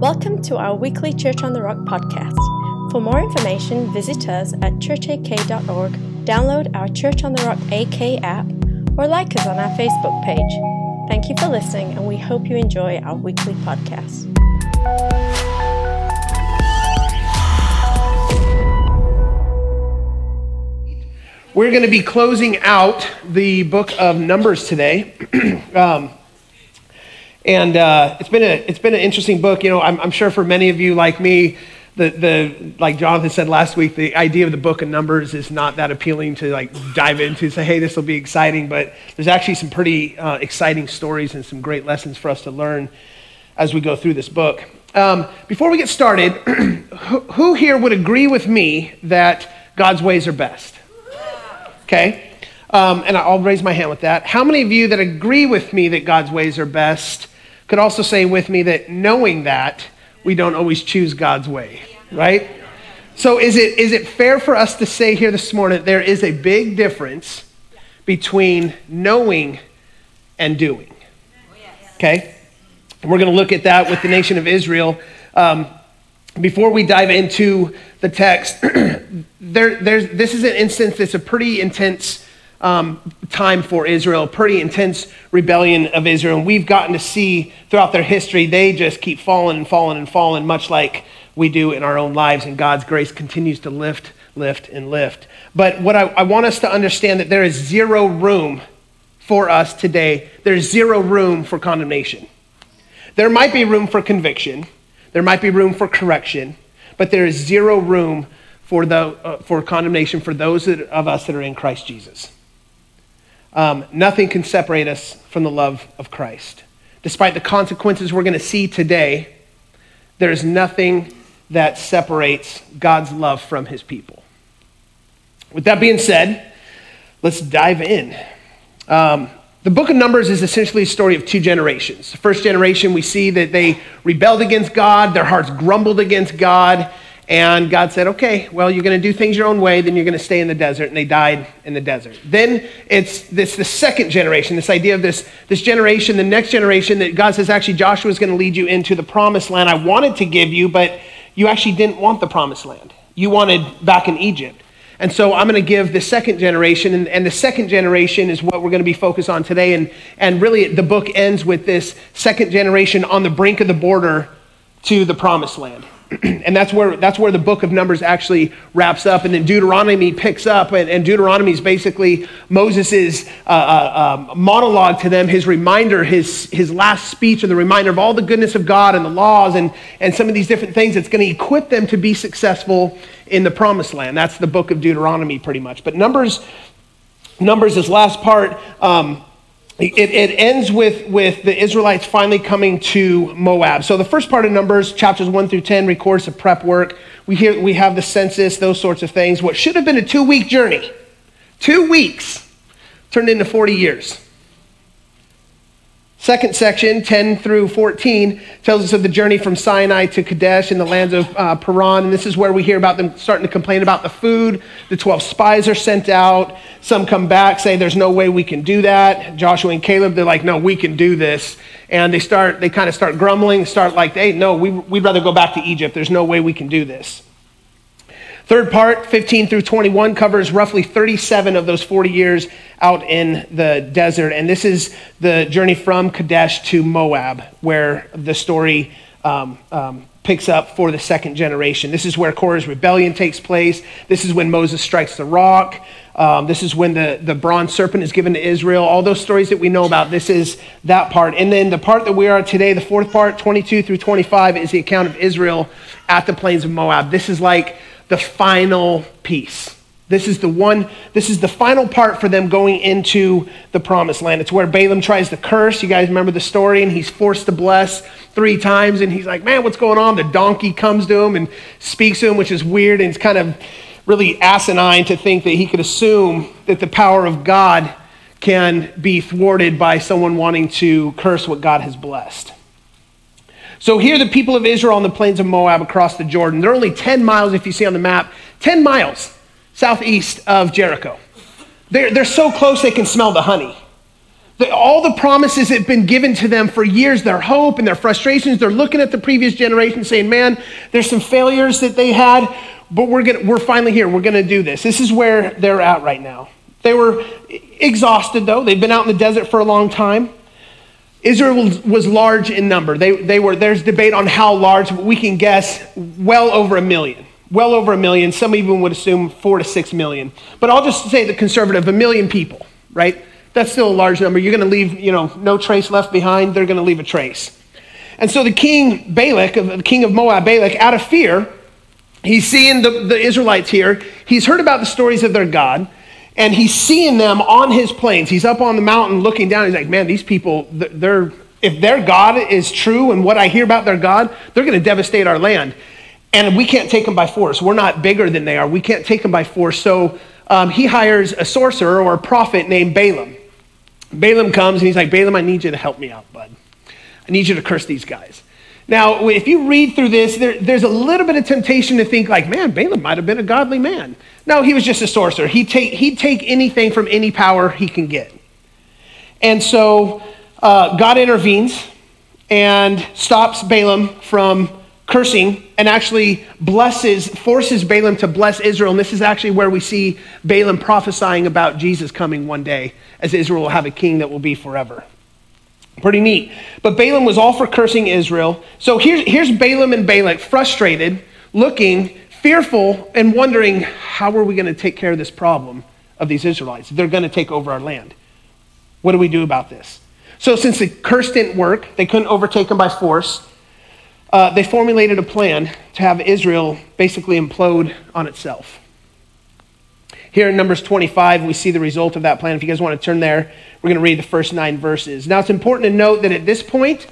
Welcome to our weekly Church on the Rock podcast. For more information, visit us at churchak.org, download our Church on the Rock AK app, or like us on our Facebook page. Thank you for listening, and we hope you enjoy our weekly podcast. We're going to be closing out the book of Numbers today. um, and uh, it's been a it's been an interesting book. You know, I'm, I'm sure for many of you like me, the the like Jonathan said last week, the idea of the book of Numbers is not that appealing to like dive into. Say, hey, this will be exciting, but there's actually some pretty uh, exciting stories and some great lessons for us to learn as we go through this book. Um, before we get started, who, here would agree with me that God's ways are best? Okay? Um, and I'll raise my hand with that. How many of you that agree with me that God's ways are best could also say with me that knowing that, we don't always choose God's way, right? So is it, is it fair for us to say here this morning there is a big difference between knowing and doing? Okay? And we're going to look at that with the nation of Israel. Um, before we dive into the text, there, there's, this is an instance that's a pretty intense um, time for Israel, pretty intense rebellion of Israel. And we've gotten to see throughout their history, they just keep falling and falling and falling, much like we do in our own lives. And God's grace continues to lift, lift, and lift. But what I, I want us to understand that there is zero room for us today. There's zero room for condemnation. There might be room for conviction. There might be room for correction, but there is zero room for, the, uh, for condemnation for those that, of us that are in Christ Jesus. Um, nothing can separate us from the love of Christ. Despite the consequences we're going to see today, there is nothing that separates God's love from his people. With that being said, let's dive in. Um, the book of Numbers is essentially a story of two generations. The first generation, we see that they rebelled against God, their hearts grumbled against God, and God said, okay, well, you're going to do things your own way, then you're going to stay in the desert. And they died in the desert. Then it's this the second generation, this idea of this, this generation, the next generation that God says, actually, Joshua is going to lead you into the promised land I wanted to give you, but you actually didn't want the promised land. You wanted back in Egypt. And so I'm going to give the second generation, and, and, the second generation is what we're going to be focused on today. And, and really, the book ends with this second generation on the brink of the border to the promised land. and that's where, that's where the book of Numbers actually wraps up. And then Deuteronomy picks up, and, and Deuteronomy is basically Moses' uh, uh, um, monologue to them, his reminder, his, his last speech, and the reminder of all the goodness of God and the laws and, and some of these different things that's going to equip them to be successful in the promised land. That's the book of Deuteronomy, pretty much. But Numbers, Numbers, this last part, um, it, it, ends with, with the Israelites finally coming to Moab. So the first part of Numbers, chapters 1 through 10, records the prep work. We, hear, we have the census, those sorts of things. What should have been a two week journey, two weeks, turned into 40 years. Second section, 10 through 14, tells us of the journey from Sinai to Kadesh in the lands of uh, Paran. And this is where we hear about them starting to complain about the food. The 12 spies are sent out. Some come back, say, There's no way we can do that. Joshua and Caleb, they're like, No, we can do this. And they start, they kind of start grumbling, start like, Hey, no, we, we'd rather go back to Egypt. There's no way we can do this. Third part, 15 through 21, covers roughly 37 of those 40 years out in the desert. And this is the journey from Kadesh to Moab, where the story um, um, picks up for the second generation. This is where Korah's rebellion takes place. This is when Moses strikes the rock. Um, this is when the, the bronze serpent is given to Israel. All those stories that we know about, this is that part. And then the part that we are today, the fourth part, 22 through 25, is the account of Israel at the plains of Moab. This is like the final piece. This is the one, this is the final part for them going into the promised land. It's where Balaam tries to curse. You guys remember the story, and he's forced to bless three times, and he's like, Man, what's going on? The donkey comes to him and speaks to him, which is weird, and it's kind of really asinine to think that he could assume that the power of God can be thwarted by someone wanting to curse what God has blessed. So here, the people of Israel on the plains of Moab across the Jordan. They're only 10 miles, if you see on the map, 10 miles southeast of Jericho. They're, they're so close they can smell the honey. The, all the promises that have been given to them for years, their hope and their frustrations, they're looking at the previous generation saying, man, there's some failures that they had, but we're, gonna, we're finally here. We're going to do this. This is where they're at right now. They were exhausted, though. They've been out in the desert for a long time. Israel was, large in number. They, they were, there's debate on how large, but we can guess well over a million. Well over a million. Some even would assume four to six million. But I'll just say the conservative, a million people, right? That's still a large number. You're going to leave, you know, no trace left behind. They're going to leave a trace. And so the king Balak, the king of Moab, Balak, out of fear, he's seeing the, the Israelites here. He's heard about the stories of their God and he's seeing them on his plains. He's up on the mountain looking down. He's like, man, these people, they're, if their God is true and what I hear about their God, they're going to devastate our land. And we can't take them by force. We're not bigger than they are. We can't take them by force. So um, he hires a sorcerer or a prophet named Balaam. Balaam comes and he's like, Balaam, I need you to help me out, bud. I need you to curse these guys. Now, if you read through this, there, there's a little bit of temptation to think, like, man, Balaam might have been a godly man. No, he was just a sorcerer. He'd take, he'd take anything from any power he can get. And so uh, God intervenes and stops Balaam from cursing and actually blesses, forces Balaam to bless Israel. And this is actually where we see Balaam prophesying about Jesus coming one day, as Israel will have a king that will be forever. Pretty neat. But Balaam was all for cursing Israel. So here's, here's Balaam and Balak frustrated, looking, fearful, and wondering how are we going to take care of this problem of these Israelites? They're going to take over our land. What do we do about this? So, since the curse didn't work, they couldn't overtake them by force, uh, they formulated a plan to have Israel basically implode on itself. Here in Numbers 25, we see the result of that plan. If you guys want to turn there, we're going to read the first nine verses. Now, it's important to note that at this point,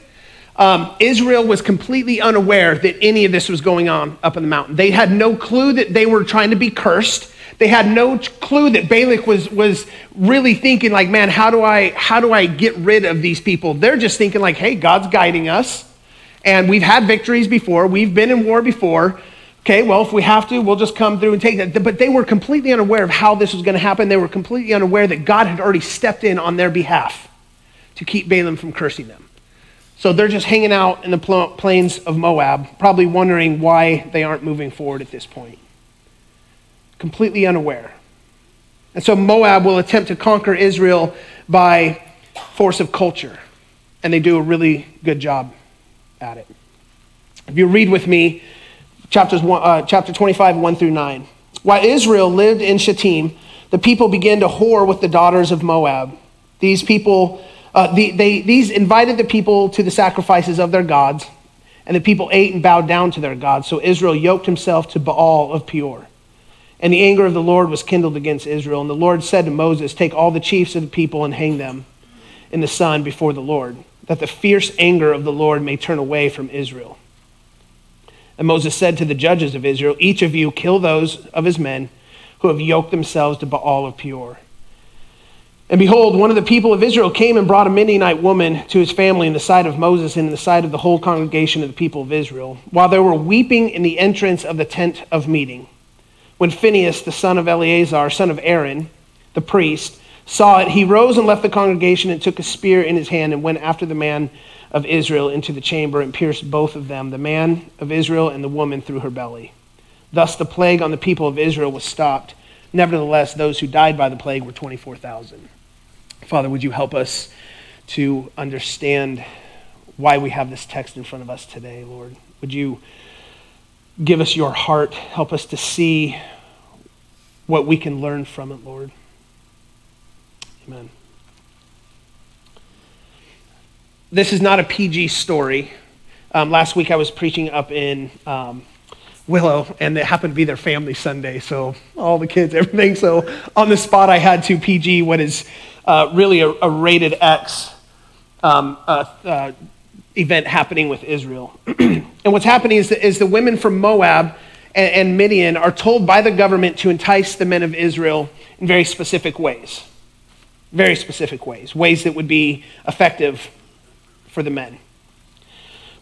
um, Israel was completely unaware that any of this was going on up in the mountain. They had no clue that they were trying to be cursed. They had no clue that Balak was, was really thinking, like, man, how do, I, how do I get rid of these people? They're just thinking, like, hey, God's guiding us. And we've had victories before. We've been in war before. Okay, well, if we have to, we'll just come through and take that. But they were completely unaware of how this was going to happen. They were completely unaware that God had already stepped in on their behalf to keep Balaam from cursing them. So they're just hanging out in the plains of Moab, probably wondering why they aren't moving forward at this point. Completely unaware. And so Moab will attempt to conquer Israel by force of culture. And they do a really good job at it. If you read with me, chapters one, uh, chapter 25, 1 through 9. While Israel lived in Shittim, the people began to whore with the daughters of Moab. These people, uh, the, they, these invited the people to the sacrifices of their gods, and the people ate and bowed down to their gods. So Israel yoked himself to Baal of Peor. And the anger of the Lord was kindled against Israel. And the Lord said to Moses, Take all the chiefs of the people and hang them in the sun before the Lord, that the fierce anger of the Lord may turn away from Israel. And Moses said to the judges of Israel, Each of you kill those of his men who have yoked themselves to Baal of Peor. And behold, one of the people of Israel came and brought a Midianite woman to his family in the sight of Moses and in the sight of the whole congregation of the people of Israel, while they were weeping in the entrance of the tent of meeting. When Phinehas, the son of Eleazar, son of Aaron, the priest, saw it, he rose and left the congregation and took a spear in his hand and went after the man of Israel into the chamber and pierced both of them, the man of Israel and the woman through her belly. Thus the plague on the people of Israel was stopped. Nevertheless, those who died by the plague were 24,000. Father, would you help us to understand why we have this text in front of us today, Lord? Would you give us your heart? Help us to see what we can learn from it, Lord. Amen. This is not a PG story. Um, last week I was preaching up in um, Willow, and it happened to be their family Sunday, so all the kids, everything. So on the spot, I had to PG what is uh, really a, a, rated X um, uh, uh, event happening with Israel. and what's happening is, is the women from Moab and, and Midian are told by the government to entice the men of Israel in very specific ways. Very specific ways, ways that would be effective for the men.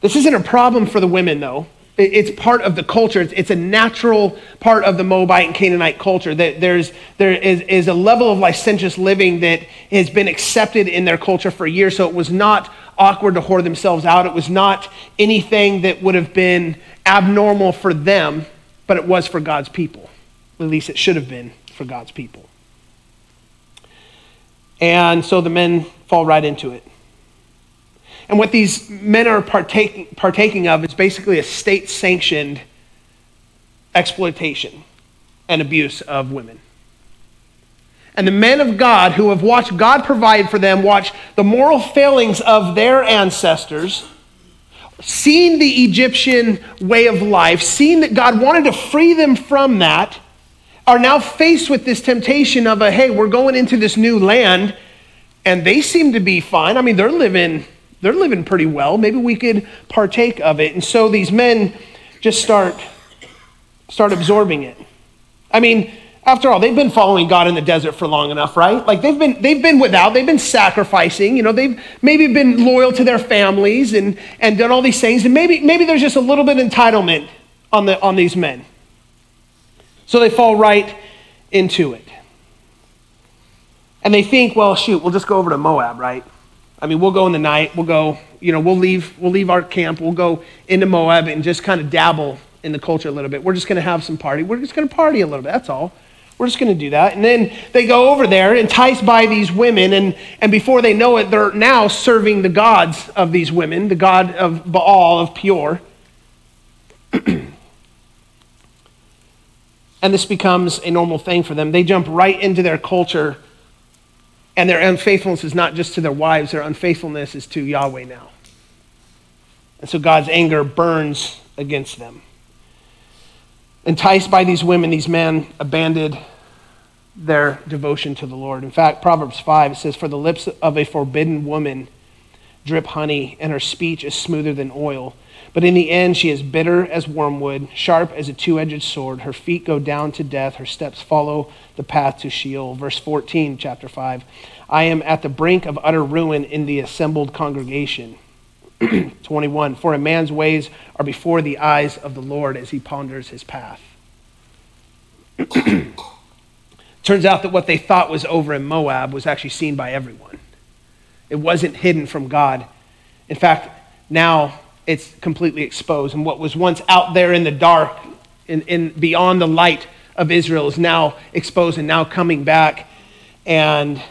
This isn't a problem for the women, though. It's part of the culture. It's a natural part of the Moabite and Canaanite culture. That there's, there is, is a level of licentious living that has been accepted in their culture for years. So it was not awkward to whore themselves out. It was not anything that would have been abnormal for them, but it was for God's people. At least it should have been for God's people. And so the men fall right into it. And what these men are partaking, partaking of is basically a state sanctioned exploitation and abuse of women. And the men of God who have watched God provide for them, watch the moral failings of their ancestors, seen the Egyptian way of life, seen that God wanted to free them from that, are now faced with this temptation of a hey, we're going into this new land, and they seem to be fine. I mean, they're living they're living pretty well. Maybe we could partake of it. And so these men just start, start absorbing it. I mean, after all, they've been following God in the desert for long enough, right? Like they've been, they've been without, they've been sacrificing, you know, they've maybe been loyal to their families and, and done all these things. And maybe, maybe there's just a little bit of entitlement on, the, on these men. So they fall right into it. And they think, well, shoot, we'll just go over to Moab, right? I mean, we'll go in the night. We'll go, you know, we'll leave, we'll leave our camp. We'll go into Moab and just kind of dabble in the culture a little bit. We're just going to have some party. We're just going to party a little bit. That's all. We're just going to do that. And then they go over there, enticed by these women, and, and before they know it, they're now serving the gods of these women, the god of Baal, of Peor. and this becomes a normal thing for them. They jump right into their culture and their unfaithfulness is not just to their wives, their unfaithfulness is to Yahweh now. And so God's anger burns against them. Enticed by these women, these men abandoned their devotion to the Lord. In fact, Proverbs 5 says, For the lips of a forbidden woman drip honey, and her speech is smoother than oil. But in the end, she is bitter as wormwood, sharp as a two edged sword. Her feet go down to death, her steps follow the path to Sheol. Verse 14, chapter 5. I am at the brink of utter ruin in the assembled congregation. 21. For a man's ways are before the eyes of the Lord as he ponders his path. Turns out that what they thought was over in Moab was actually seen by everyone. It wasn't hidden from God. In fact, now it's completely exposed. And what was once out there in the dark, in, in beyond the light of Israel, is now exposed and now coming back. And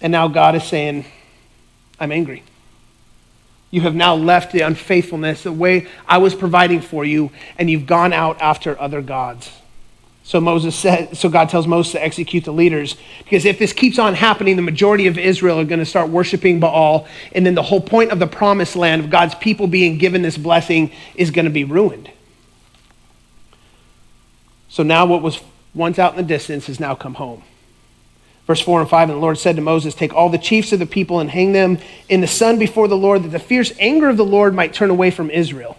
and now God is saying, I'm angry. You have now left the unfaithfulness, the way I was providing for you, and you've gone out after other gods. So Moses said, so God tells Moses to execute the leaders. Because if this keeps on happening, the majority of Israel are going to start worshiping Baal. And then the whole point of the promised land of God's people being given this blessing is going to be ruined. So now what was once out in the distance has now come home. Verse 4 and 5 And the Lord said to Moses, Take all the chiefs of the people and hang them in the sun before the Lord, that the fierce anger of the Lord might turn away from Israel.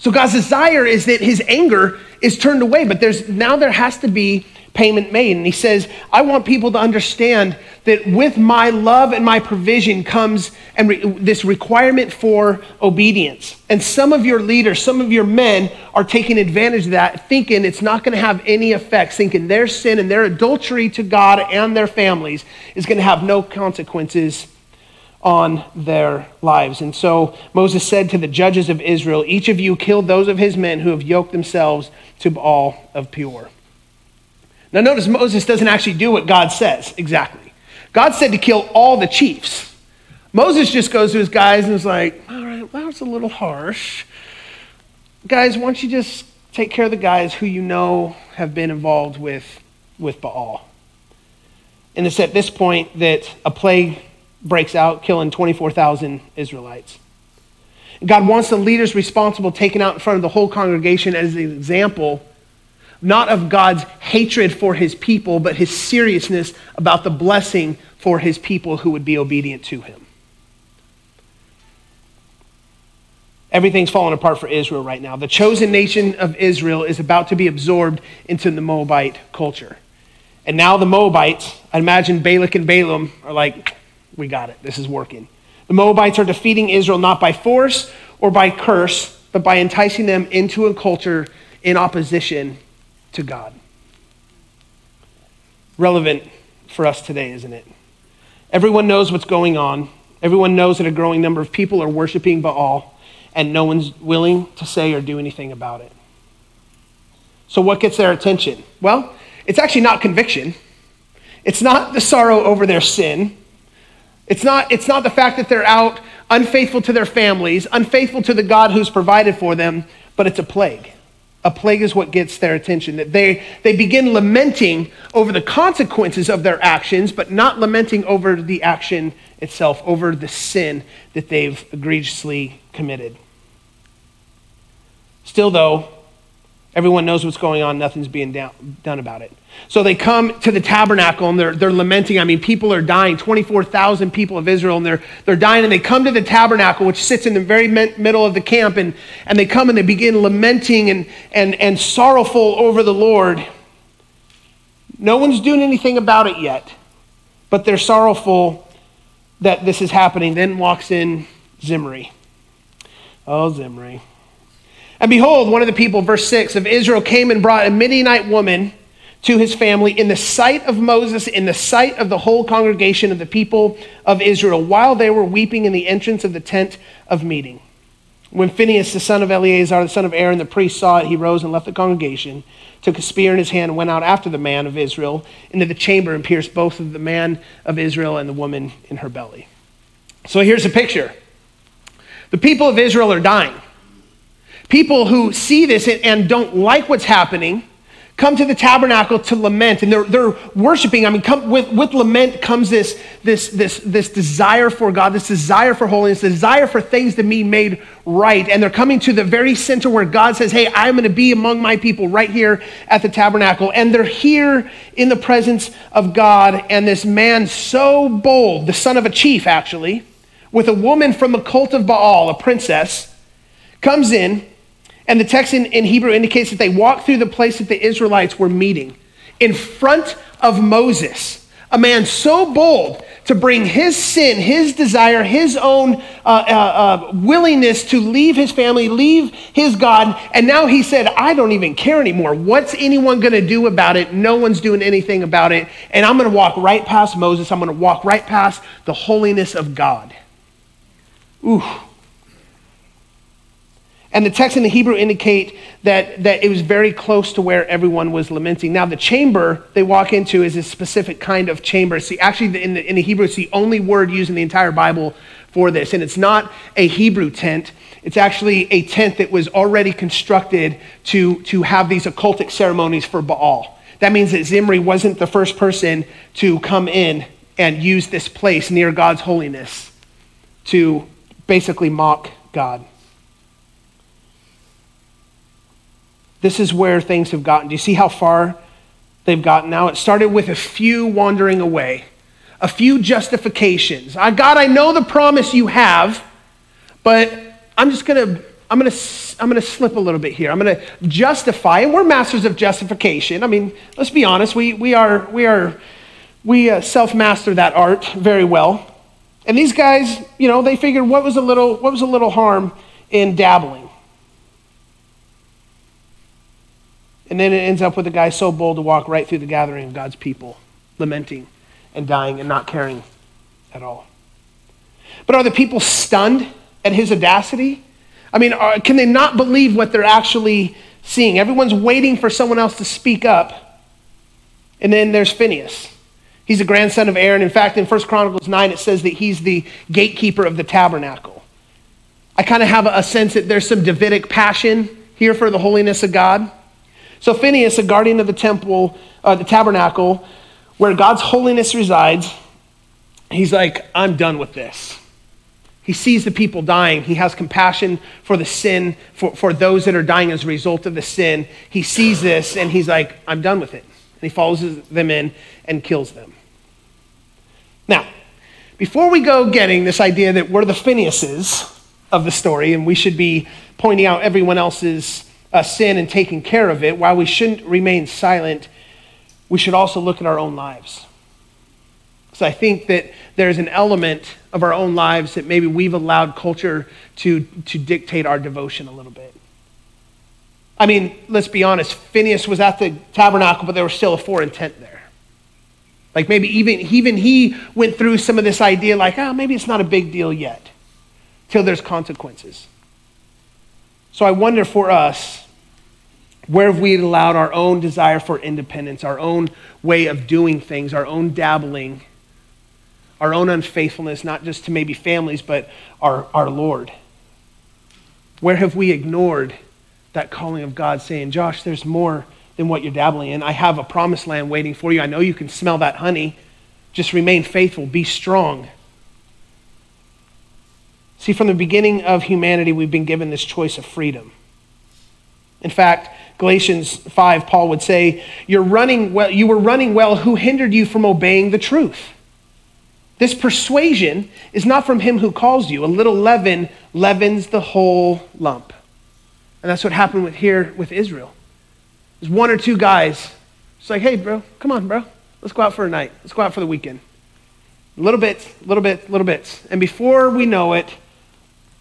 So God's desire is that his anger is turned away, but there's now there has to be payment made. And he says, I want people to understand that with my love and my provision comes and re- this requirement for obedience. And some of your leaders, some of your men are taking advantage of that, thinking it's not going to have any effects, thinking their sin and their adultery to God and their families is going to have no consequences on their lives. And so Moses said to the judges of Israel, Each of you killed those of his men who have yoked themselves to Baal of Peor. Now, notice Moses doesn't actually do what God says exactly. God said to kill all the chiefs. Moses just goes to his guys and is like, All right, well, that's a little harsh. Guys, why don't you just take care of the guys who you know have been involved with, with Baal? And it's at this point that a plague breaks out, killing 24,000 Israelites. God wants the leaders responsible taken out in front of the whole congregation as an example, not of God's hatred for his people, but his seriousness about the blessing for his people who would be obedient to him. Everything's falling apart for Israel right now. The chosen nation of Israel is about to be absorbed into the Moabite culture. And now the Moabites, I imagine Balak and Balaam are like, we got it. This is working. The Moabites are defeating Israel not by force or by curse, but by enticing them into a culture in opposition to God. Relevant for us today, isn't it? Everyone knows what's going on. Everyone knows that a growing number of people are worshiping Baal, and no one's willing to say or do anything about it. So, what gets their attention? Well, it's actually not conviction. It's not the sorrow over their sin. It's not, it's not the fact that they're out unfaithful to their families, unfaithful to the God who's provided for them, but it's a plague. A plague is what gets their attention. That they, they begin lamenting over the consequences of their actions, but not lamenting over the action itself, over the sin that they've egregiously committed. Still, though, everyone knows what's going on, nothing's being down, done about it. So they come to the tabernacle and they're, they're lamenting. I mean, people are dying, 24,000 people of Israel, and they're, they're dying. And they come to the tabernacle, which sits in the very middle of the camp, and, and they come and they begin lamenting and, and, and sorrowful over the Lord. No one's doing anything about it yet, but they're sorrowful that this is happening. Then walks in Zimri. Oh, Zimri. And behold, one of the people, verse 6 of Israel, came and brought a Midianite woman to his family in the sight of Moses, in the sight of the whole congregation of the people of Israel, while they were weeping in the entrance of the tent of meeting. When Phinehas, the son of Eleazar, the son of Aaron, the priest, saw it, he rose and left the congregation, took a spear in his hand, and went out after the man of Israel into the chamber and pierced both of the man of Israel and the woman in her belly. So here's a picture the people of Israel are dying. People who see this and don't like what's happening come to the tabernacle to lament and they're, they're worshiping. I mean come, with, with lament comes this, this, this, this desire for god this desire for holiness desire for things to be made right. And they're coming to the very center where god says hey i'm going to be among my people right here at the tabernacle. And they're here in the presence of god and this man so bold the son of a chief actually with a woman from the cult of baal a princess comes in and the text in, in Hebrew indicates that they walked through the place that the Israelites were meeting in front of Moses, a man so bold to bring his sin, his desire, his own uh, uh, uh, willingness to leave his family, leave his God. And now he said, I don't even care anymore. What's anyone going to do about it? No one's doing anything about it. And I'm going to walk right past Moses. I'm going to walk right past the holiness of God. Ooh. And the text in the Hebrew indicate that, that it was very close to where everyone was lamenting. Now, the chamber they walk into is a specific kind of chamber. See, actually, in the, in the Hebrew, it's the only word used in the entire Bible for this. And it's not a Hebrew tent, it's actually a tent that was already constructed to, to have these occultic ceremonies for Baal. That means that Zimri wasn't the first person to come in and use this place near God's holiness to basically mock God. This is where things have gotten. Do you see how far they've gotten now? It started with a few wandering away, a few justifications. I, God, I know the promise you have, but I'm just going to. I'm going to I'm going to slip a little bit here. I'm going to justify, and we're masters of justification. I mean, let's be honest. We, we are, we are, we uh, self-master that art very well. And these guys, you know, they figured what was a little, what was a little harm in dabbling? And then it ends up with a guy so bold to walk right through the gathering of God's people, lamenting and dying and not caring at all. But are the people stunned at his audacity? I mean, are, can they not believe what they're actually seeing? Everyone's waiting for someone else to speak up. And then there's Phineas. He's a grandson of Aaron. In fact, in 1 Chronicles 9, it says that he's the gatekeeper of the tabernacle. I kind of have a sense that there's some Davidic passion here for the holiness of God. So Phineas, a guardian of the temple, uh, the tabernacle, where God's holiness resides, he's like, I'm done with this. He sees the people dying. He has compassion for the sin, for, for those that are dying as a result of the sin. He sees this and he's like, I'm done with it. And he follows them in and kills them. Now, before we go getting this idea that we're the Phineases of the story and we should be pointing out everyone else's uh, sin and taking care of it, while we shouldn't remain silent, we should also look at our own lives. So I think that there's an element of our own lives that maybe we've allowed culture to, to dictate our devotion a little bit. I mean, let's be honest, Phineas was at the tabernacle, but there was still a foreign tent there. Like maybe even, even he went through some of this idea, like, oh, maybe it's not a big deal yet, till there's consequences. So I wonder for us, where have we allowed our own desire for independence, our own way of doing things, our own dabbling, our own unfaithfulness, not just to maybe families, but our, our Lord? Where have we ignored that calling of God saying, Josh, there's more than what you're dabbling in. I have a promised land waiting for you. I know you can smell that honey. Just remain faithful, be strong. See, from the beginning of humanity, we've been given this choice of freedom. In fact, Galatians 5, Paul would say, You're running well, you were running well. Who hindered you from obeying the truth? This persuasion is not from him who calls you. A little leaven leavens the whole lump. And that's what happened with here with Israel. There's one or two guys. It's like, hey, bro, come on, bro. Let's go out for a night. Let's go out for the weekend. Little bits, little bits, little bits. And before we know it,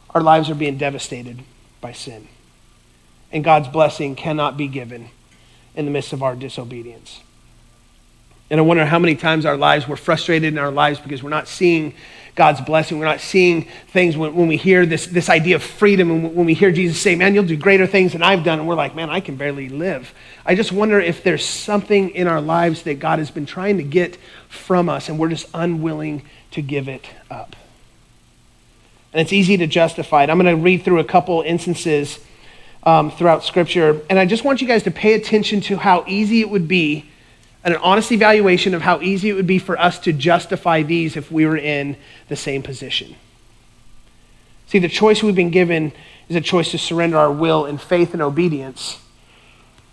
our lives are being devastated by sin. And God's blessing cannot be given in the midst of our disobedience. And I wonder how many times our lives were frustrated in our lives because we're not seeing God's blessing. We're not seeing things when, when we hear this, this idea of freedom and when we hear Jesus say, Man, you'll do greater things than I've done. And we're like, Man, I can barely live. I just wonder if there's something in our lives that God has been trying to get from us and we're just unwilling to give it up. And it's easy to justify it. I'm going to read through a couple instances um, throughout Scripture. And I just want you guys to pay attention to how easy it would be and an honest evaluation of how easy it would be for us to justify these if we were in the same position. See, the choice we've been given is a choice to surrender our will in faith and obedience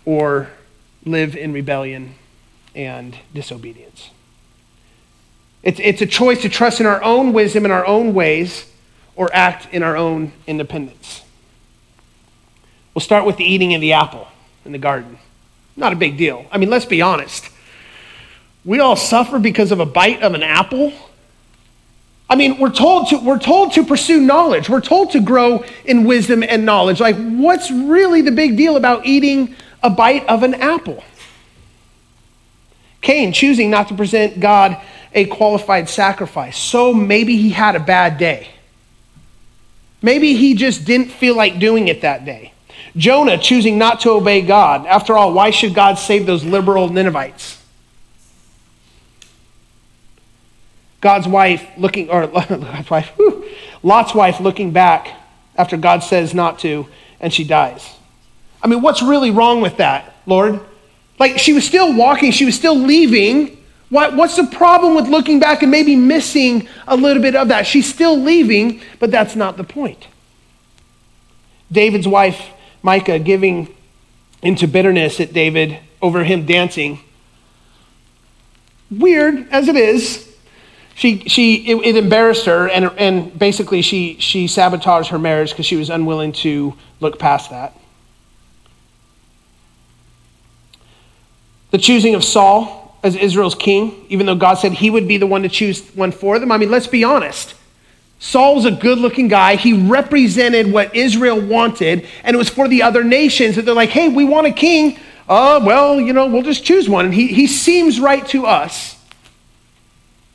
or live in rebellion and disobedience. It's, it's a choice to trust in our own wisdom and our own ways or act in our own independence. We'll start with the eating of the apple in the garden. Not a big deal. I mean, let's be honest. We all suffer because of a bite of an apple. I mean, we're told to, we're told to pursue knowledge. We're told to grow in wisdom and knowledge. Like, what's really the big deal about eating a bite of an apple? Cain choosing not to present God a qualified sacrifice. So maybe he had a bad day. Maybe he just didn't feel like doing it that day. Jonah choosing not to obey God. After all, why should God save those liberal Ninevites? God's wife looking, or God's wife, whew, Lot's wife looking back after God says not to, and she dies. I mean, what's really wrong with that, Lord? Like, she was still walking, she was still leaving. What, what's the problem with looking back and maybe missing a little bit of that? She's still leaving, but that's not the point. David's wife, Michal, giving into bitterness at David over him dancing. Weird as it is, she, she, it, it, embarrassed her, and, and basically she, she sabotaged her marriage because she was unwilling to look past that. The choosing of Saul as Israel's king, even though God said he would be the one to choose one for them. I mean, let's be honest. Saul's a good looking guy. He represented what Israel wanted, and it was for the other nations that they're like, hey, we want a king. Uh, well, you know, we'll just choose one. And he, he seems right to us.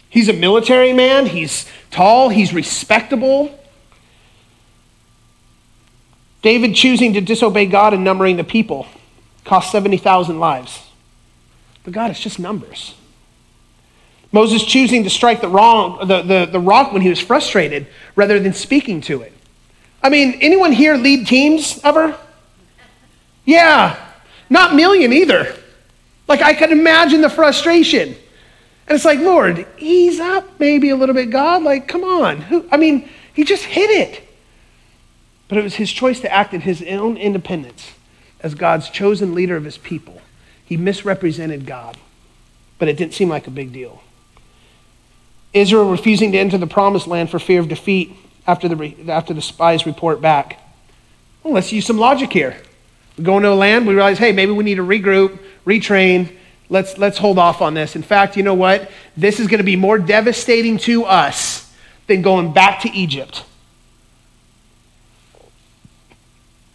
He's a military man, he's tall, he's respectable. David choosing to disobey God and numbering the people cost 70,000 lives. But God, it's just numbers. Moses choosing to strike the, wrong, the, the, the rock when he was frustrated rather than speaking to it. I mean, anyone here lead teams ever? Yeah, not million either. Like, I can imagine the frustration. And it's like, Lord, ease up maybe a little bit, God. Like, come on. Who, I mean, he just hit it. But it was his choice to act in his own independence as God's chosen leader of his people. He misrepresented God, but it didn't seem like a big deal. Israel refusing to enter the promised land for fear of defeat after the, after the spies report back. Well, let's use some logic here. We go into a land, we realize, hey, maybe we need to regroup, retrain, let's, let's hold off on this. In fact, you know what? This is going to be more devastating to us than going back to Egypt.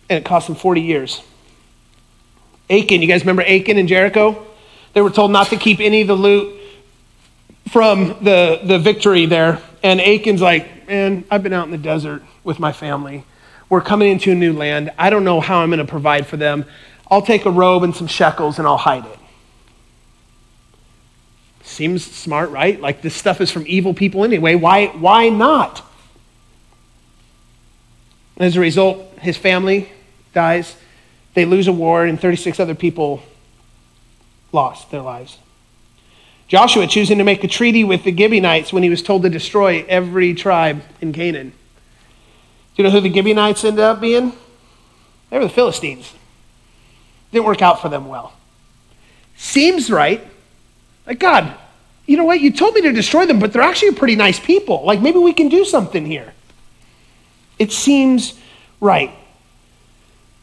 And it cost them 40 years. Achan, you guys remember Achan and Jericho? They were told not to keep any of the loot from the, the victory there. And Achan's like, man, I've been out in the desert with my family. We're coming into a new land. I don't know how I'm going to provide for them. I'll take a robe and some shekels and I'll hide it. Seems smart, right? Like this stuff is from evil people anyway. Why, why not? As a result, his family dies. They lose a war, and 36 other people lost their lives. Joshua choosing to make a treaty with the Gibeonites when he was told to destroy every tribe in Canaan. Do you know who the Gibeonites ended up being? They were the Philistines. Didn't work out for them well. Seems right. Like, God, you know what? You told me to destroy them, but they're actually pretty nice people. Like, maybe we can do something here. It seems right.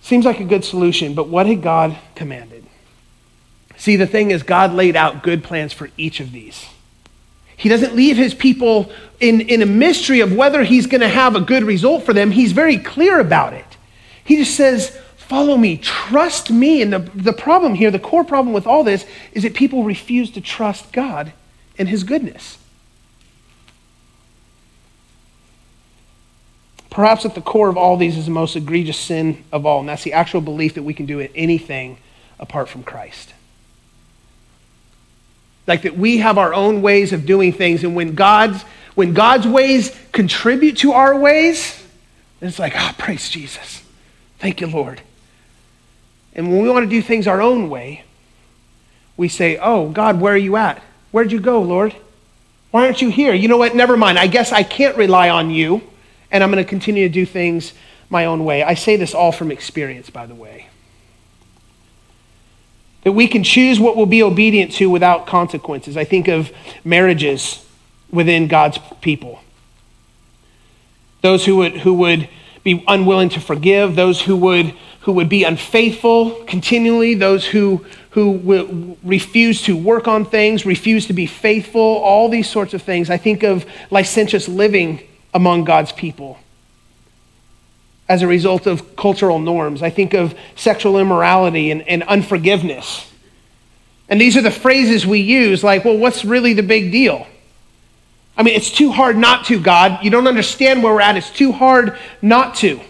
Seems like a good solution, but what had God commanded? See, the thing is, God laid out good plans for each of these. He doesn't leave his people in, in a mystery of whether he's going to have a good result for them. He's very clear about it. He just says, Follow me, trust me. And the, the problem here, the core problem with all this, is that people refuse to trust God and his goodness. Perhaps at the core of all these is the most egregious sin of all, and that's the actual belief that we can do anything apart from Christ. Like that we have our own ways of doing things, and when God's when God's ways contribute to our ways, it's like, ah, oh, praise Jesus. Thank you, Lord. And when we want to do things our own way, we say, Oh, God, where are you at? Where'd you go, Lord? Why aren't you here? You know what? Never mind. I guess I can't rely on you, and I'm going to continue to do things my own way. I say this all from experience, by the way that we can choose what we'll be obedient to without consequences. I think of marriages within God's people. Those who would, who would be unwilling to forgive, those who would, who would be unfaithful continually, those who, who will refuse to work on things, refuse to be faithful, all these sorts of things. I think of licentious living among God's people as a result of cultural norms. I think of sexual immorality and, and unforgiveness. And these are the phrases we use like, well, what's really the big deal? I mean, it's too hard not to, God. You don't understand where we're at. It's too hard not to.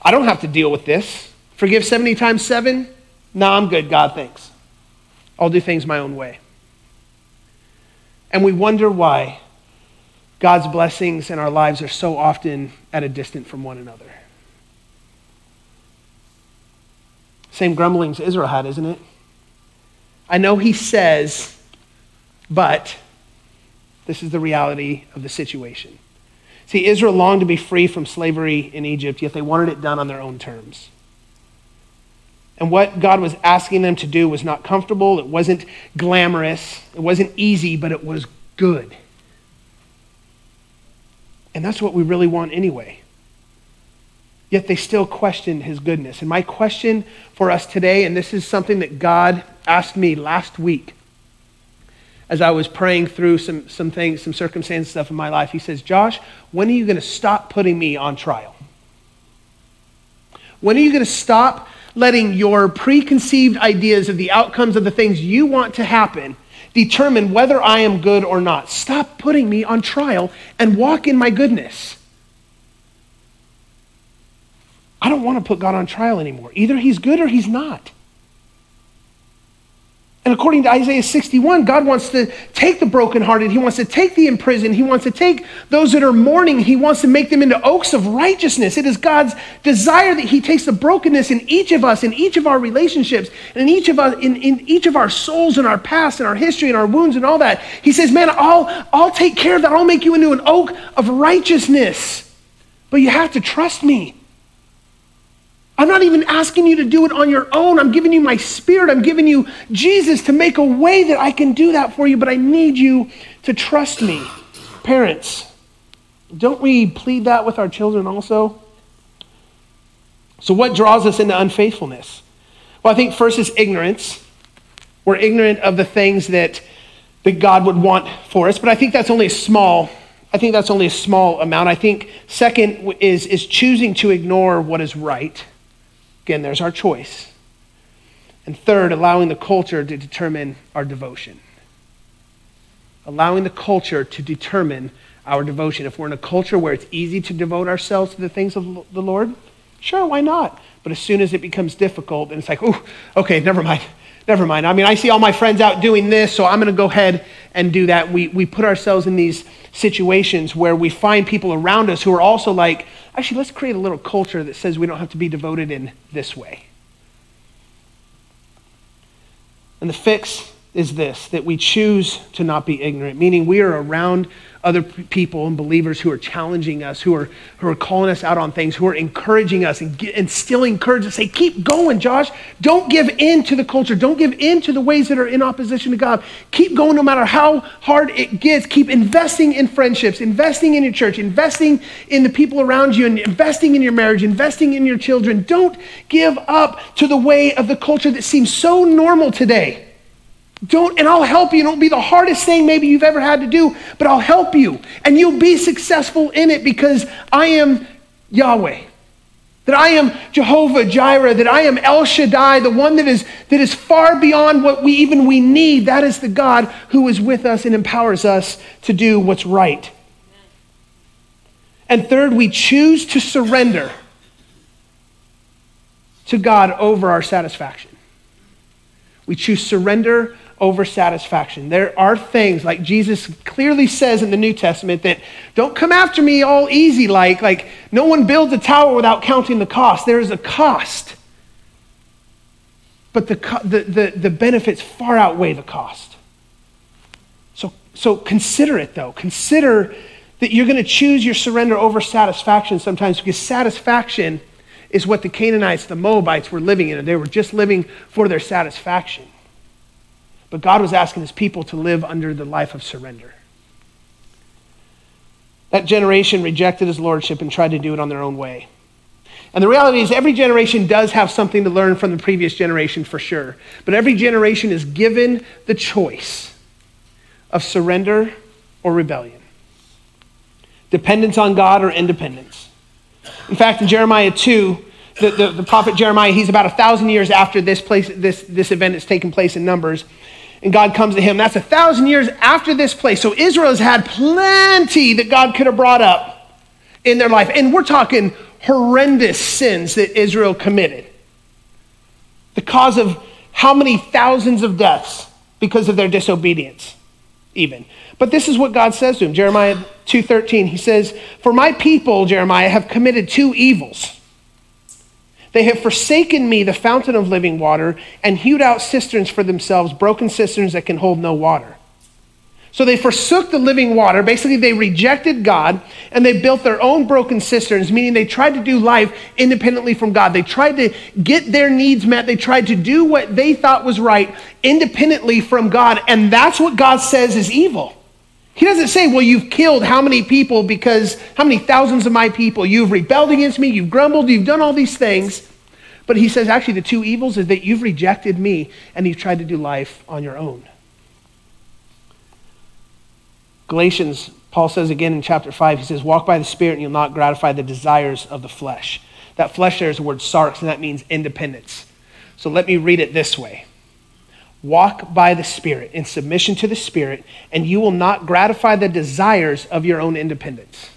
I don't have to deal with this. Forgive 70 times 7? No, I'm good, God, thanks. I'll do things my own way. And we wonder why God's blessings and our lives are so often at a distance from one another. Same grumblings Israel had, isn't it? I know he says, but this is the reality of the situation. See, Israel longed to be free from slavery in Egypt, yet they wanted it done on their own terms. And what God was asking them to do was not comfortable, it wasn't glamorous, it wasn't easy, but it was good. And that's what we really want anyway. Yet they still questioned his goodness. And my question for us today, and this is something that God asked me last week as I was praying through some, some things, some circumstance stuff in my life, he says, Josh, when are you going to stop putting me on trial? When are you going to stop letting your preconceived ideas of the outcomes of the things you want to happen determine whether I am good or not. Stop putting me on trial and walk in my goodness. I don't want to put God on trial anymore. Either he's good or he's not. And according to Isaiah 61, God wants to take the brokenhearted. He wants to take the imprisoned. He wants to take those that are mourning. He wants to make them into oaks of righteousness. It is God's desire that He takes the brokenness in each of us, in each of our relationships, and in each of us, in, in each of our souls and our past and our history and our wounds and all that. He says, Man, I'll, I'll take care of that. I'll make you into an oak of righteousness. But you have to trust me. I'm not even asking you to do it on your own. I'm giving you my spirit. I'm giving you Jesus to make a way that I can do that for you, but I need you to trust me. Parents, don't we plead that with our children also? So, what draws us into unfaithfulness? Well, I think first is ignorance. We're ignorant of the things that, that God would want for us. But I think that's only a small, I think that's only a small amount. I think second is, is choosing to ignore what is right. Again, there's our choice. And third, allowing the culture to determine our devotion. Allowing the culture to determine our devotion. If we're in a culture where it's easy to devote ourselves to the things of the Lord, sure, why not? But as soon as it becomes difficult, and it's like, oh, okay, never mind. Never mind. I mean, I see all my friends out doing this, so I'm going to go ahead and do that. We, we put ourselves in these situations where we find people around us who are also like, actually, let's create a little culture that says we don't have to be devoted in this way. And the fix is this that we choose to not be ignorant, meaning we are around other people and believers who are challenging us, who are, who are calling us out on things, who are encouraging us and instilling courage to say, keep going, Josh. Don't give in to the culture. Don't give in to the ways that are in opposition to God. Keep going no matter how hard it gets. Keep investing in friendships, investing in your church, investing in the people around you, and investing in your marriage, investing in your children. Don't give up to the way of the culture that seems so normal today. Don't, and I'll help you. It'll be the hardest thing maybe you've ever had to do, but I'll help you. And you'll be successful in it because I am Yahweh. That I am Jehovah Jireh, that I am El Shaddai, the one that is, that is far beyond what we even we need. That is the God who is with us and empowers us to do what's right. And third, we choose to surrender to God over our satisfaction. We choose surrender over satisfaction. There are things, like Jesus clearly says in the New Testament, that don't come after me all easy like, like no one builds a tower without counting the cost. There is a cost. But the, the, the, the benefits far outweigh the cost. So, so consider it, though. Consider that you're going to choose your surrender over satisfaction sometimes because satisfaction is what the Canaanites, the Moabites were living in. They were just living for their satisfaction. But God was asking his people to live under the life of surrender. That generation rejected his lordship and tried to do it on their own way. And the reality is, every generation does have something to learn from the previous generation for sure. But every generation is given the choice of surrender or rebellion, dependence on God or independence. In fact, in Jeremiah 2, the, the, the prophet Jeremiah, he's about a thousand years after this, place, this, this event has taken place in Numbers and God comes to him. That's a thousand years after this place. So Israel has had plenty that God could have brought up in their life. And we're talking horrendous sins that Israel committed. The cause of how many thousands of deaths because of their disobedience, even. But this is what God says to him. Jeremiah 2:13. He says, "For my people, Jeremiah, have committed two evils." They have forsaken me, the fountain of living water, and hewed out cisterns for themselves, broken cisterns that can hold no water. So they forsook the living water. Basically, they rejected God and they built their own broken cisterns, meaning they tried to do life independently from God. They tried to get their needs met. They tried to do what they thought was right independently from God. And that's what God says is evil. He doesn't say, Well, you've killed how many people because how many thousands of my people? You've rebelled against me, you've grumbled, you've done all these things. But he says, Actually, the two evils is that you've rejected me and you've tried to do life on your own. Galatians, Paul says again in chapter 5, he says, Walk by the Spirit and you'll not gratify the desires of the flesh. That flesh there is the word sarx, and that means independence. So let me read it this way Walk by the Spirit in submission to the Spirit, and you will not gratify the desires of your own independence.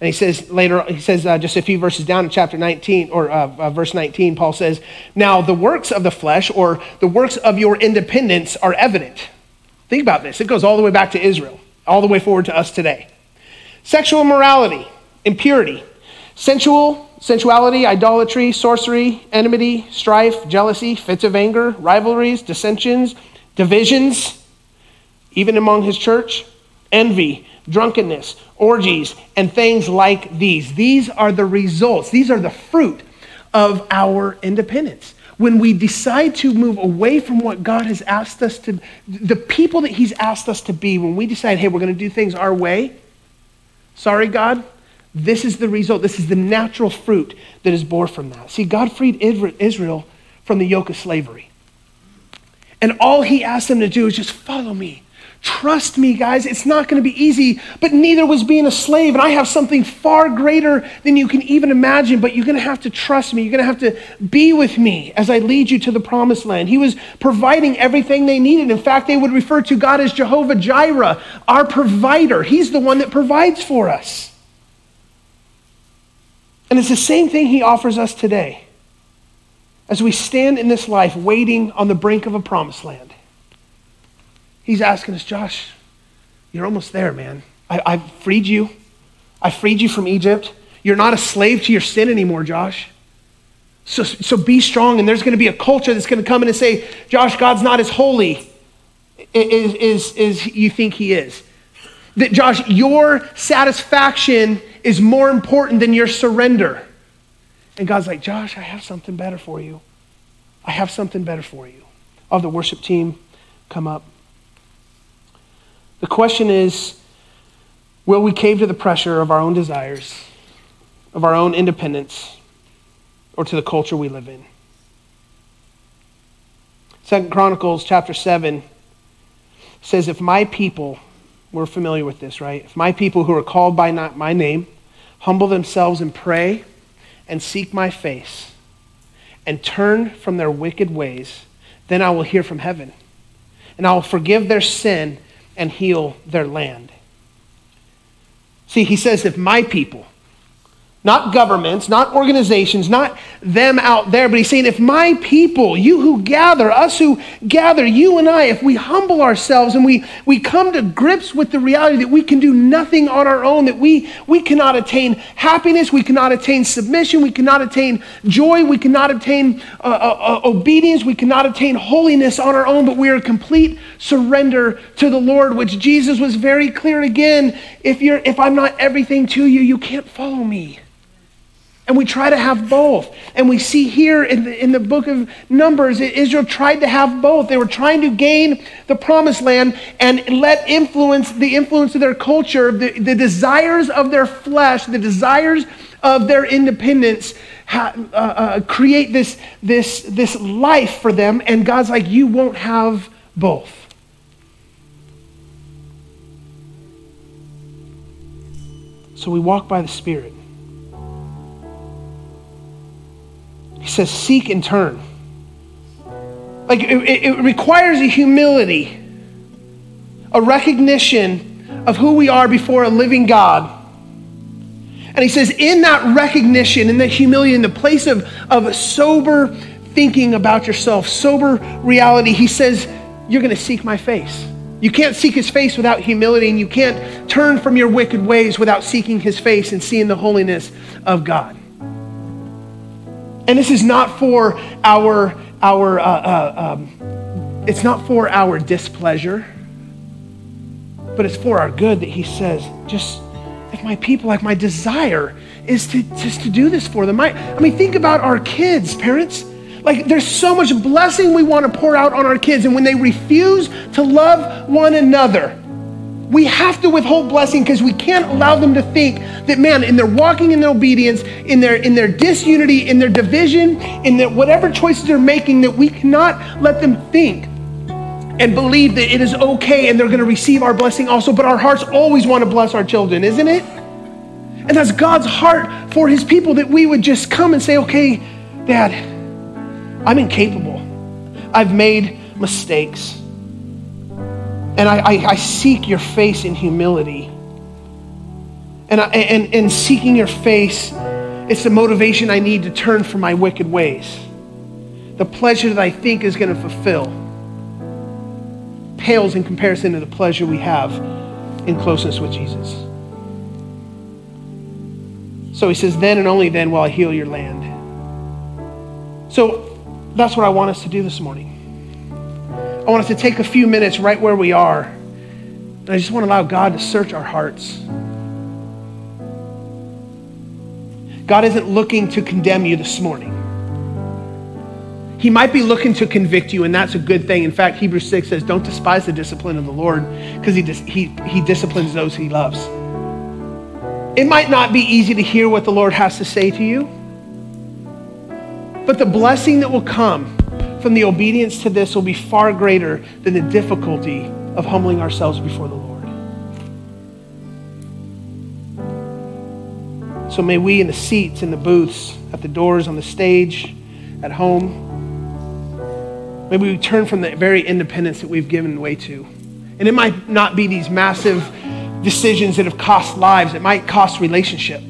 And he says later, he says uh, just a few verses down in chapter 19, or uh, uh, verse 19, Paul says, Now the works of the flesh, or the works of your independence, are evident. Think about this. It goes all the way back to Israel, all the way forward to us today. Sexual immorality, impurity, sensual sensuality, idolatry, sorcery, enmity, strife, jealousy, fits of anger, rivalries, dissensions, divisions, even among his church, envy, drunkenness, orgies, and things like these. These are the results, these are the fruit of our independence. When we decide to move away from what God has asked us to, the people that He's asked us to be, when we decide, hey, we're going to do things our way, sorry, God, this is the result. This is the natural fruit that is born from that. See, God freed Israel from the yoke of slavery. And all he asked them to do is just follow me. Trust me, guys. It's not going to be easy, but neither was being a slave. And I have something far greater than you can even imagine, but you're going to have to trust me. You're going to have to be with me as I lead you to the promised land. He was providing everything they needed. In fact, they would refer to God as Jehovah Jireh, our provider. He's the one that provides for us. And it's the same thing he offers us today as we stand in this life waiting on the brink of a promised land. He's asking us, Josh, you're almost there, man. I, I've freed you. I freed you from Egypt. You're not a slave to your sin anymore, Josh. So, so be strong, and there's going to be a culture that's going to come in and say, Josh, God's not as holy as, as, as you think he is. That, Josh, your satisfaction is more important than your surrender. And God's like, Josh, I have something better for you. I have something better for you. I'll the worship team come up. The question is will we cave to the pressure of our own desires, of our own independence, or to the culture we live in? Second Chronicles chapter 7 says, If my people, we're familiar with this, right? If my people who are called by not my name humble themselves and pray and seek my face and turn from their wicked ways, then I will hear from heaven and I will forgive their sin and heal their land. See, he says, if my people, not governments, not organizations, not them out there, but he's saying, if my people, you who gather, us who gather, you and I, if we humble ourselves and we, we come to grips with the reality that we can do nothing on our own, that we, we cannot attain happiness, we cannot attain submission, we cannot attain joy, we cannot attain uh, uh, uh obedience, we cannot attain holiness on our own, but we are complete surrender to the Lord, which Jesus was very clear again. If, you're, if I'm not everything to you, you can't follow me. And we try to have both. And we see here in the, in the book of Numbers, Israel tried to have both. They were trying to gain the promised land and let influence, the influence of their culture, the, the desires of their flesh, the desires of their independence, ha, uh, uh, create this, this, this life for them. And God's like, you won't have both. So we walk by the Spirit. He says, seek and turn. Like it, it requires a humility, a recognition of who we are before a living God. And he says, in that recognition, in that humility, in the place of, of sober thinking about yourself, sober reality, he says, You're going to seek my face. You can't seek his face without humility, and you can't turn from your wicked ways without seeking his face and seeing the holiness of God. And this is not for our, our uh, uh, um, it's not for our displeasure, but it's for our good that he says, just if my people, like my desire is to just to do this for them. I, I mean, think about our kids, parents. Like, there's so much blessing we want to pour out on our kids, and when they refuse to love one another, we have to withhold blessing because we can't allow them to think that, man, in their walking in their obedience, in their, in their disunity, in their division, in their whatever choices they're making, that we cannot let them think and believe that it is okay and they're going to receive our blessing also. But our hearts always want to bless our children, isn't it? And that's God's heart for his people that we would just come and say, okay, Dad, I'm incapable. I've made mistakes. And I, I, I seek your face in humility. And, I, and, and seeking your face, it's the motivation I need to turn from my wicked ways. The pleasure that I think is going to fulfill pales in comparison to the pleasure we have in closeness with Jesus. So he says, Then and only then will I heal your land. So that's what I want us to do this morning. I want us to take a few minutes right where we are. And I just want to allow God to search our hearts. God isn't looking to condemn you this morning. He might be looking to convict you, and that's a good thing. In fact, Hebrews 6 says, Don't despise the discipline of the Lord because he, dis- he, he disciplines those he loves. It might not be easy to hear what the Lord has to say to you, but the blessing that will come from the obedience to this will be far greater than the difficulty of humbling ourselves before the Lord. So may we in the seats, in the booths, at the doors, on the stage, at home, maybe we turn from the very independence that we've given way to. And it might not be these massive decisions that have cost lives, it might cost relationship.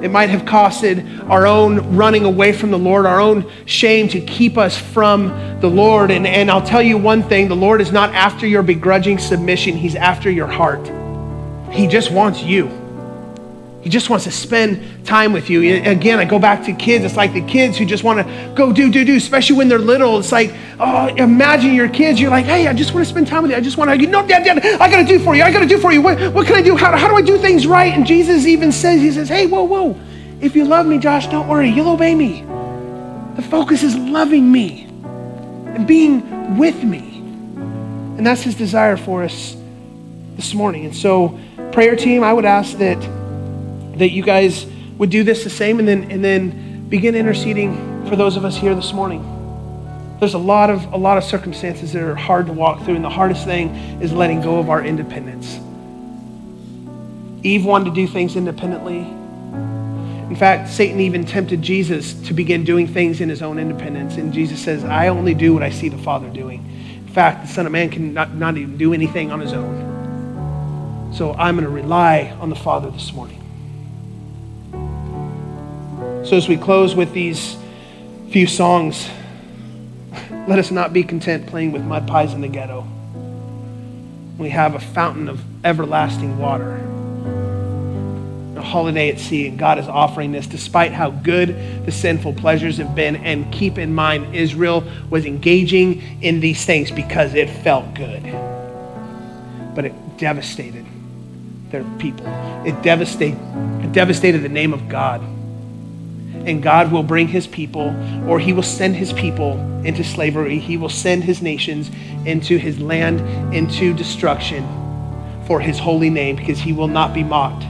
It might have costed our own running away from the Lord, our own shame to keep us from the Lord. And, and I'll tell you one thing the Lord is not after your begrudging submission, He's after your heart. He just wants you. He just wants to spend time with you. Again, I go back to kids. It's like the kids who just want to go do, do, do, especially when they're little. It's like, oh, imagine your kids. You're like, hey, I just want to spend time with you. I just want to, you know, dad, dad, I got to do for you. I got to do for you. What, what can I do? How, how do I do things right? And Jesus even says, he says, hey, whoa, whoa. If you love me, Josh, don't worry. You'll obey me. The focus is loving me and being with me. And that's his desire for us this morning. And so, prayer team, I would ask that that you guys would do this the same and then, and then begin interceding for those of us here this morning. There's a lot of a lot of circumstances that are hard to walk through, and the hardest thing is letting go of our independence. Eve wanted to do things independently. In fact, Satan even tempted Jesus to begin doing things in his own independence. And Jesus says, I only do what I see the Father doing. In fact, the Son of Man can not, not even do anything on his own. So I'm going to rely on the Father this morning. So, as we close with these few songs, let us not be content playing with mud pies in the ghetto. We have a fountain of everlasting water, a holiday at sea, and God is offering this despite how good the sinful pleasures have been. And keep in mind, Israel was engaging in these things because it felt good, but it devastated their people. It devastated, it devastated the name of God and God will bring his people, or he will send his people into slavery. He will send his nations into his land, into destruction for his holy name, because he will not be mocked,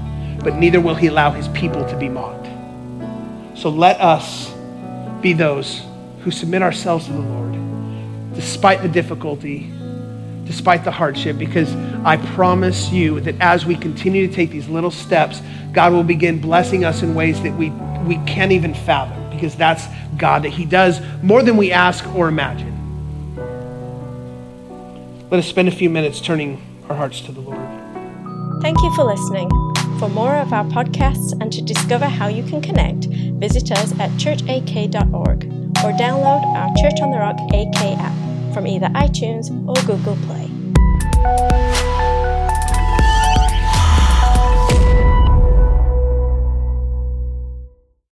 but neither will he allow his people to be mocked. So let us be those who submit ourselves to the Lord, despite the difficulty, despite the hardship, because I promise you that as we continue to take these little steps, God will begin blessing us in ways that we we can't even fathom because that's God, that He does more than we ask or imagine. Let us spend a few minutes turning our hearts to the Lord. Thank you for listening. For more of our podcasts and to discover how you can connect, visit us at churchak.org or download our Church on the Rock AK app from either iTunes or Google Play.